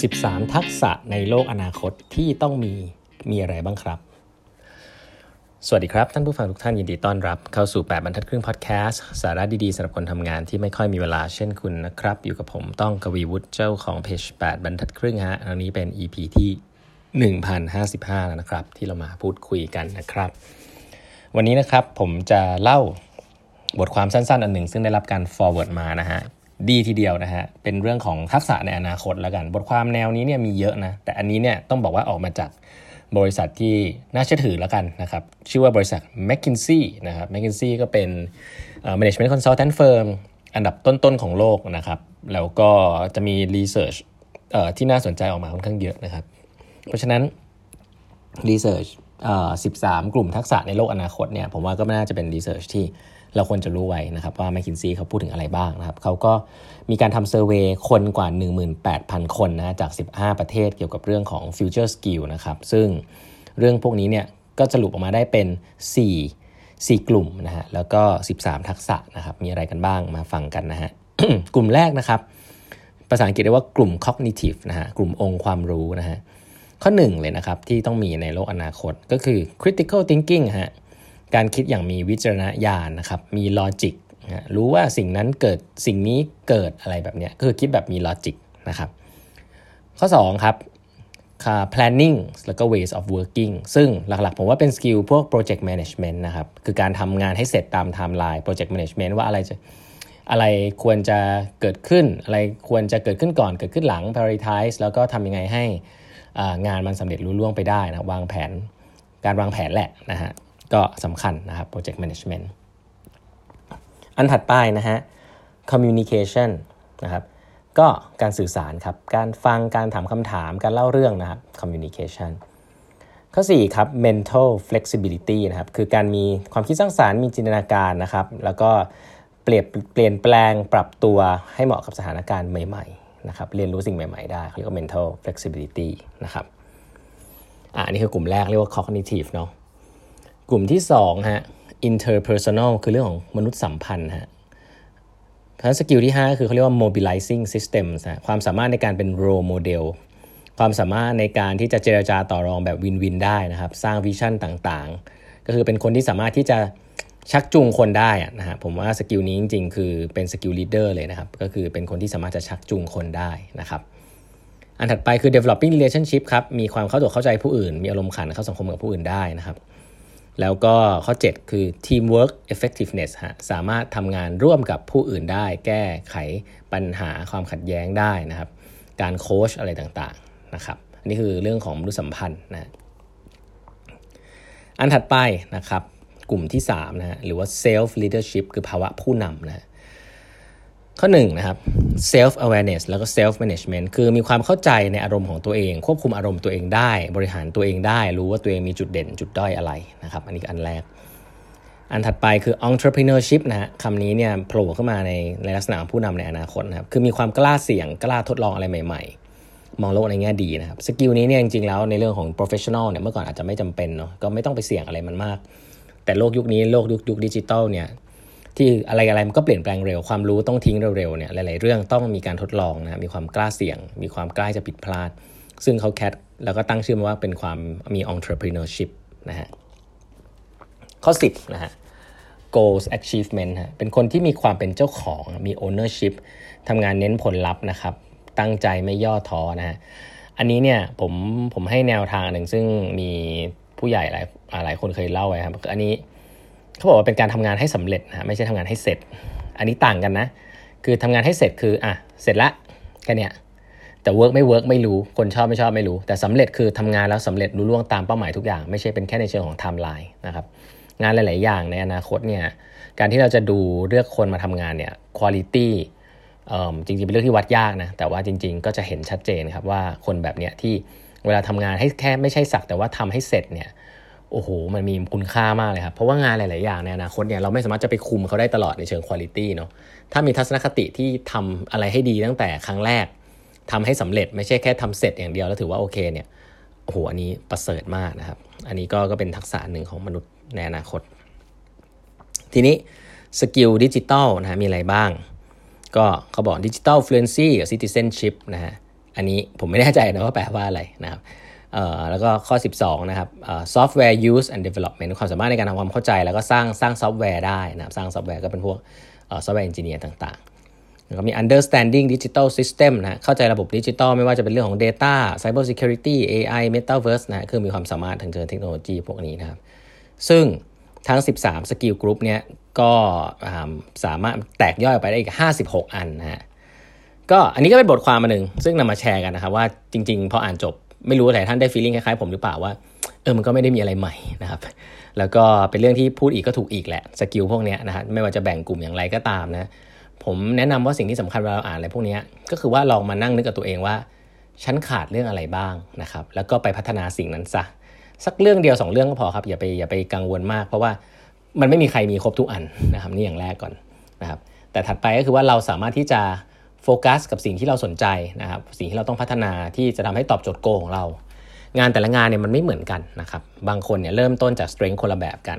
13 ทักษะในโลกอนาคตที่ต้องมีมีอะไรบ้างครับ สวัสดีครับ ท่านผู้ฟังทุกท่านยินดีต้อนรับ เข้าสู่ 8 บรรทัดครึ่งพอดแคสต์สาระดี ๆสำหรับคนทำงานที่ไม่ค่อยมีเวลาเช่นคุณนะครับ อยู่กับผมต้องกวีวุฒิเจ้าของเพจ8บรรทัดครึ่งฮะอันนี้เป็น EP ที่ 1055 แล้วนะครับ ที่เรามาพูดคุยกันนะครับ วันนี้นะครับผมจะเล่าบทความสั้นๆ อันหนึ่งซึ่งได้รับการ forward มานะฮะ ดีทีเดียวนะฮะ เป็นเรื่องของทักษะในอนาคตแล้วกัน บทความแนวนี้เนี่ยมีเยอะนะ แต่อันนี้เนี่ยต้องบอกว่าออกมาจากบริษัทที่น่าเชื่อถือแล้วกันนะครับ ชื่อว่าบริษัท McKinsey นะครับ McKinsey ก็เป็น management consultant firm อันดับต้นๆของโลกนะครับ แล้วก็จะมี research ที่น่าสนใจออกมาค่อนข้างเยอะนะครับ เพราะฉะนั้น research 13 กลุ่มทักษะในโลกอนาคตเนี่ยผมว่าก็ไม่น่าจะเป็น research ที่เราควรจะรู้ไว้นะครับว่า m c k คินซีเขาพูดถึงอะไรบ้างนะครับเขาก็มีการทำเซอร์เวยคนกว่า 18,000 คนนะจาก 15 ประเทศเกี่ยวกับเรื่องของ future skill นะครับซึ่งเรื่องพวกนี้เนี่ยก็สรุปออกมาได้เป็น 4 4 กลุ่มนะฮะแล้วก็ 13 ทักษะนะครับมีอะไรกันบ้างมาฟังกันนะฮะกลุ่มแรกนะครับภาษาอังกฤษเรียกว่ากลุ่ม cognitive นะฮะกลุ่มองค์ความรู้นะฮะ ข้อหนึ่งเลยนะครับที่ต้องมีในโลกอนาคตก็คือ critical thinking ฮะการคิดอย่างมีวิจารณญาณนะครับมี logic รู้ว่าสิ่งนั้นเกิดสิ่งนี้เกิดอะไรแบบนี้คือคิดแบบมี logic นะครับ ข้อ2ครับ planning แล้วก็ ways of working ซึ่งหลักๆ ผมว่าเป็น skill พวก project management นะครับ คือการทำงานให้เสร็จตามไทม์ไลน์ project management ว่าอะไรจะอะไรควรจะเกิดขึ้น อะไรควรจะเกิดขึ้นก่อนเกิดขึ้นหลัง prioritize แล้วก็ทำยังไงให้ งานมันสำเร็จรุ่ล่วงไปได้นะวางแผนการวางแผนแหละนะฮะก็สำคัญนะครับ project management อันถัดไปนะฮะ communication นะครับก็การสื่อสารครับ การฟังการถามคำถามการเล่าเรื่องนะครับ communication ข้อ4ครับ mental flexibility นะครับคือการมีความคิดสร้างสารรค์มีจินตนาการนะครับ แล้วก็เปลี่ยนเปลี่ยนแปลงปรับตัวให้เหมาะกับสถานการณ์ใหม่ นะครับเรียนรู้สิ่งใหม่ ๆ ได้เขาเรียกว่า mental flexibility นะครับอ่านี่คือกลุ่มแรกเรียกว่า cognitive เนาะกลุ่มที่2ฮะ interpersonal คือเรื่องของมนุษยสัมพันธ์ฮะพัน skill ที่ 5 คือเขาเรียกว่า mobilizing systems ฮะความสามารถในการเป็น role model ความสามารถในการที่จะเจรจาต่อรองแบบ win-win ได้นะครับ สร้าง vision ต่างๆ ก็คือเป็นคนที่สามารถที่จะ ชักจูงคนได้นะฮะผมว่า skill นี้จริงๆ คือเป็น skill leader เลยนะครับ ก็คือเป็นคนที่สามารถจะชักจูงคนได้นะครับอันถัดไปคือ developing relationship ครับ มีความเข้าตัวเข้าใจผู้อื่น มีอารมณ์ขันเข้าสังคมกับผู้อื่นได้นะครับ แล้วก็ข้อ 7 คือ teamwork effectiveness ฮะ สามารถทำงานร่วมกับผู้อื่นได้ แก้ไขปัญหาความขัดแย้งได้นะครับ การโค้ชอะไรต่างๆนะครับ อันนี้คือเรื่องของมนุษยสัมพันธ์นะ อันถัดไปนะครับ กลุ่มที่3นะฮะหรือว่า self leadership คือภาวะผู้นำนะข้อ1นะครับ self awareness แล้วก็ self management คือมีความเข้าใจในอารมณ์ของตัวเอง ควบคุมอารมณ์ตัวเองได้ บริหารตัวเองได้ รู้ว่าตัวเองมีจุดเด่นจุดด้อยอะไรนะครับ อันนี้อันแรก อันถัดไปคือ entrepreneurship นะฮะคำนี้เนี่ยโผล่ขึ้นมาในในลักษณะผู้นำในอนาคตนะครับ คือมีความกล้าเสี่ยงกล้าทดลองอะไรใหม่ ๆ มองโลกในแง่ดีนะครับ skill นี้เนี่ยจริงๆแล้วในเรื่องของ professional เนี่ยเมื่อก่อนอาจจะไม่จำเป็นเนาะก็ไม่ต้องไปเสี่ยงอะไรมันมาก แต่โลกยุคนี้โลกยุคยุคดิจิตอลเนี่ยที่อะไรอะไรมันก็เปลี่ยนแปลงเร็วความรู้ต้องทิ้งเร็วๆเนี่ยหลายๆเรื่องต้องมีการทดลองนะมีความกล้าเสี่ยง มีความกล้าจะผิดพลาด ซึ่งเขาแคทแล้วก็ตั้งชื่อมาว่าเป็นความมี entrepreneurship นะฮะข้อ 10นะฮะ goals achievement ฮะเป็นคนที่มีความเป็นเจ้าของมี ownership ทำงานเน้นผลลัพธ์นะครับ ตั้งใจไม่ย่อท้อนะฮะอันนี้เนี่ยผมผมให้แนวทางหนึ่งซึ่งมีผู้ใหญ่หลาย หลายคนเคยเล่าไว้ครับอันนี้เขาบอกว่าเป็นการทำงานให้สำเร็จนะไม่ใช่ทำงานให้เสร็จ อันนี้ต่างกันนะ คือทำงานให้เสร็จคืออะเสร็จละแค่เนี้ยแต่ work ไม่ work ไม่รู้คนชอบไม่ชอบไม่รู้ แต่สำเร็จคือทำงานแล้วสำเร็จลุล่วงตามเป้าหมายทุกอย่าง ไม่ใช่เป็นแค่ในเชิงของไทม์ไลน์นะครับงานหลาย ๆ อย่างในอนาคตเนี่ยการที่เราจะดูเลือกคนมาทำงานเนี่ยคุณภาพจริง ๆ เป็นเรื่องที่วัดยากนะ แต่ว่าจริง ๆ ก็จะเห็นชัดเจนครับว่าคนแบบเนี้ยที่เวลาทำงานให้แค่ไม่ใช่สักแต่ว่าทำให้เสร็จเนี่ย โอ้โหมันมีคุณค่ามากเลยครับ เพราะว่างานหลาย ๆ อย่างในอนาคตเนี่ยเราไม่สามารถจะไปคุมเขาได้ตลอดในเชิงคุณภาพเนาะถ้ามีทัศนคติที่ทำอะไรให้ดีตั้งแต่ครั้งแรกทำให้สำเร็จไม่ใช่แค่ทำเสร็จอย่างเดียวแล้วถือว่าโอเคเนี่ยโอ้โหอันนี้ประเสริฐมากนะครับ อันนี้ก็ก็เป็นทักษะหนึ่งของมนุษย์ในอนาคต ทีนี้ skill ดิจิตอลนะฮะมีอะไรบ้าง ก็เขาบอก digital fluency กับ citizenship นะฮะอันนี้ผมไม่แน่ใจนะว่าแปลว่าอะไรนะครับ แล้วก็ข้อ 12 นะครับ software use and development ความสามารถในการทำความเข้าใจ แล้วก็สร้างสร้างซอฟต์แวร์ได้นะครับ สร้างซอฟต์แวร์ก็เป็นพวก software engineer ต่างๆแล้วก็มี understanding digital system นะเข้าใจระบบดิจิตอลไม่ว่าจะเป็นเรื่องของ data cyber security AI metaverse นะคือมีความสามารถทางเชิงเทคโนโลยีพวกนี้นะครับ ซึ่งทั้ง 13 skill group เนี้ยก็สามารถแตกย่อยไปได้อีก 56 อันนะฮะก็อันนี้ก็เป็นบทความมาหนึ่งซึ่งนำมาแชร์กันนะครับว่าจริง ๆ พออ่านจบ ไม่รู้แต่ท่านได้ feeling คล้ายๆผมหรือเปล่าว่าเออมันก็ไม่ได้มีอะไรใหม่นะครับแล้วก็เป็นเรื่องที่พูดอีกก็ถูกอีกแหละ skill พวกนี้นะฮะไม่ว่าจะแบ่งกลุ่มอย่างไรก็ตามนะผมแนะนำว่าสิ่งที่สำคัญเวลาเราอ่านอะไรพวกนี้ก็คือว่าลองมานั่งนึกกับตัวเองว่าฉันขาดเรื่องอะไรบ้างนะครับแล้วก็ไปพัฒนาสิ่งนั้นซะสักเรื่องเดียว 2 เรื่องก็พอครับอย่าไปอย่าไปกังวลมาก เพราะว่ามันไม่มีใครมีครบทุกอันนะครับนี่อย่างแรกก่อนนะครับแต่ถัดไปก็คือว่าเราสามารถที่จะ โฟกัสกับสิ่งที่เราสนใจนะครับสิ่งที่เราต้องพัฒนาที่จะทำให้ตอบโจทย์โกของเรา งานแต่ละงานเนี่ยมันไม่เหมือนกันนะครับบางคนเนี่ยเริ่มต้นจาก strength คนละแบบกัน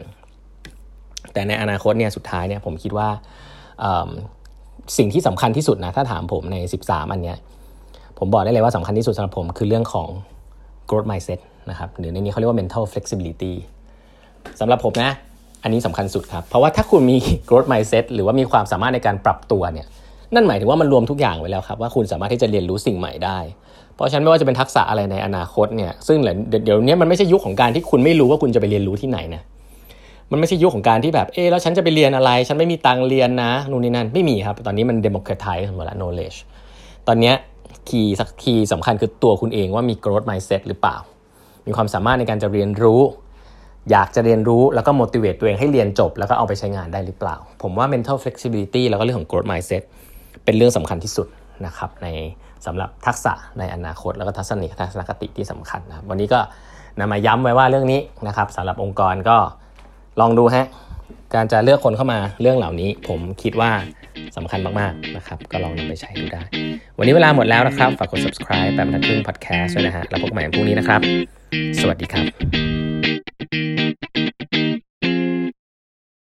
แต่ในอนาคตเนี่ยสุดท้ายเนี่ยผมคิดว่าสิ่งที่สำคัญที่สุดนะถ้าถามผมใน 13 อันเนี้ยผมบอกได้เลยว่าสำคัญที่สุดสำหรับผมคือเรื่องของ growth mindset นะครับหรือในนี้เขาเรียกว่า mental flexibility สำหรับผมนะ อันนี้สำคัญสุดครับ เพราะว่าถ้าคุณมี growth mindset หรือว่ามีความสามารถในการปรับตัวเนี่ย นั่นหมายถึงว่ามันรวมทุกอย่างไว้แล้วครับว่าคุณสามารถที่จะเรียนรู้สิ่งใหม่ได้ เพราะฉะนั้นไม่ว่าจะเป็นทักษะอะไรในอนาคตเนี่ยซึ่งเดี๋ยวนี้มันไม่ใช่ยุคของการที่คุณไม่รู้ว่าคุณจะไปเรียนรู้ที่ไหนนะมันไม่ใช่ยุคของการที่แบบเออแล้วฉันจะไปเรียนอะไร ฉันไม่มีตังเรียนนะนู่นนี่นั่นไม่มีครับ ตอนนี้มัน democratize หมดละ knowledge ตอนนี้คีย์สักคีย์สำคัญคือตัวคุณเองว่ามี growth mindset หรือเปล่า มีความสามารถในการจะเรียนรู้ อยากจะเรียนรู้แล้วก็ motivate ตัวเองให้เรียนจบ แล้วก็เอาไปใช้งานได้หรือเปล่า ผมว่า mental flexibility แล้วก็เรื่องของ growth mindset เป็นเรื่องสำคัญที่สุดนะครับในสำหรับทักษะในอนาคต แล้วก็ทัศนิทัศนคติที่สำคัญนะครับวันนี้ก็นำมาย้ำไว้ว่าเรื่องนี้นะครับสำหรับองค์กรก็ลองดูฮะการจะเลือกคนเข้ามาเรื่องเหล่านี้ ผมคิดว่าสำคัญมากๆนะครับ ก็ลองนำไปใช้ดูได้ วันนี้เวลาหมดแล้วนะครับ ฝากกด subscribe แบบนัดครึ่ง podcast ด้วยนะฮะ แล้วพบกันใหม่พรุ่งนี้นะครับ สวัสดีครับ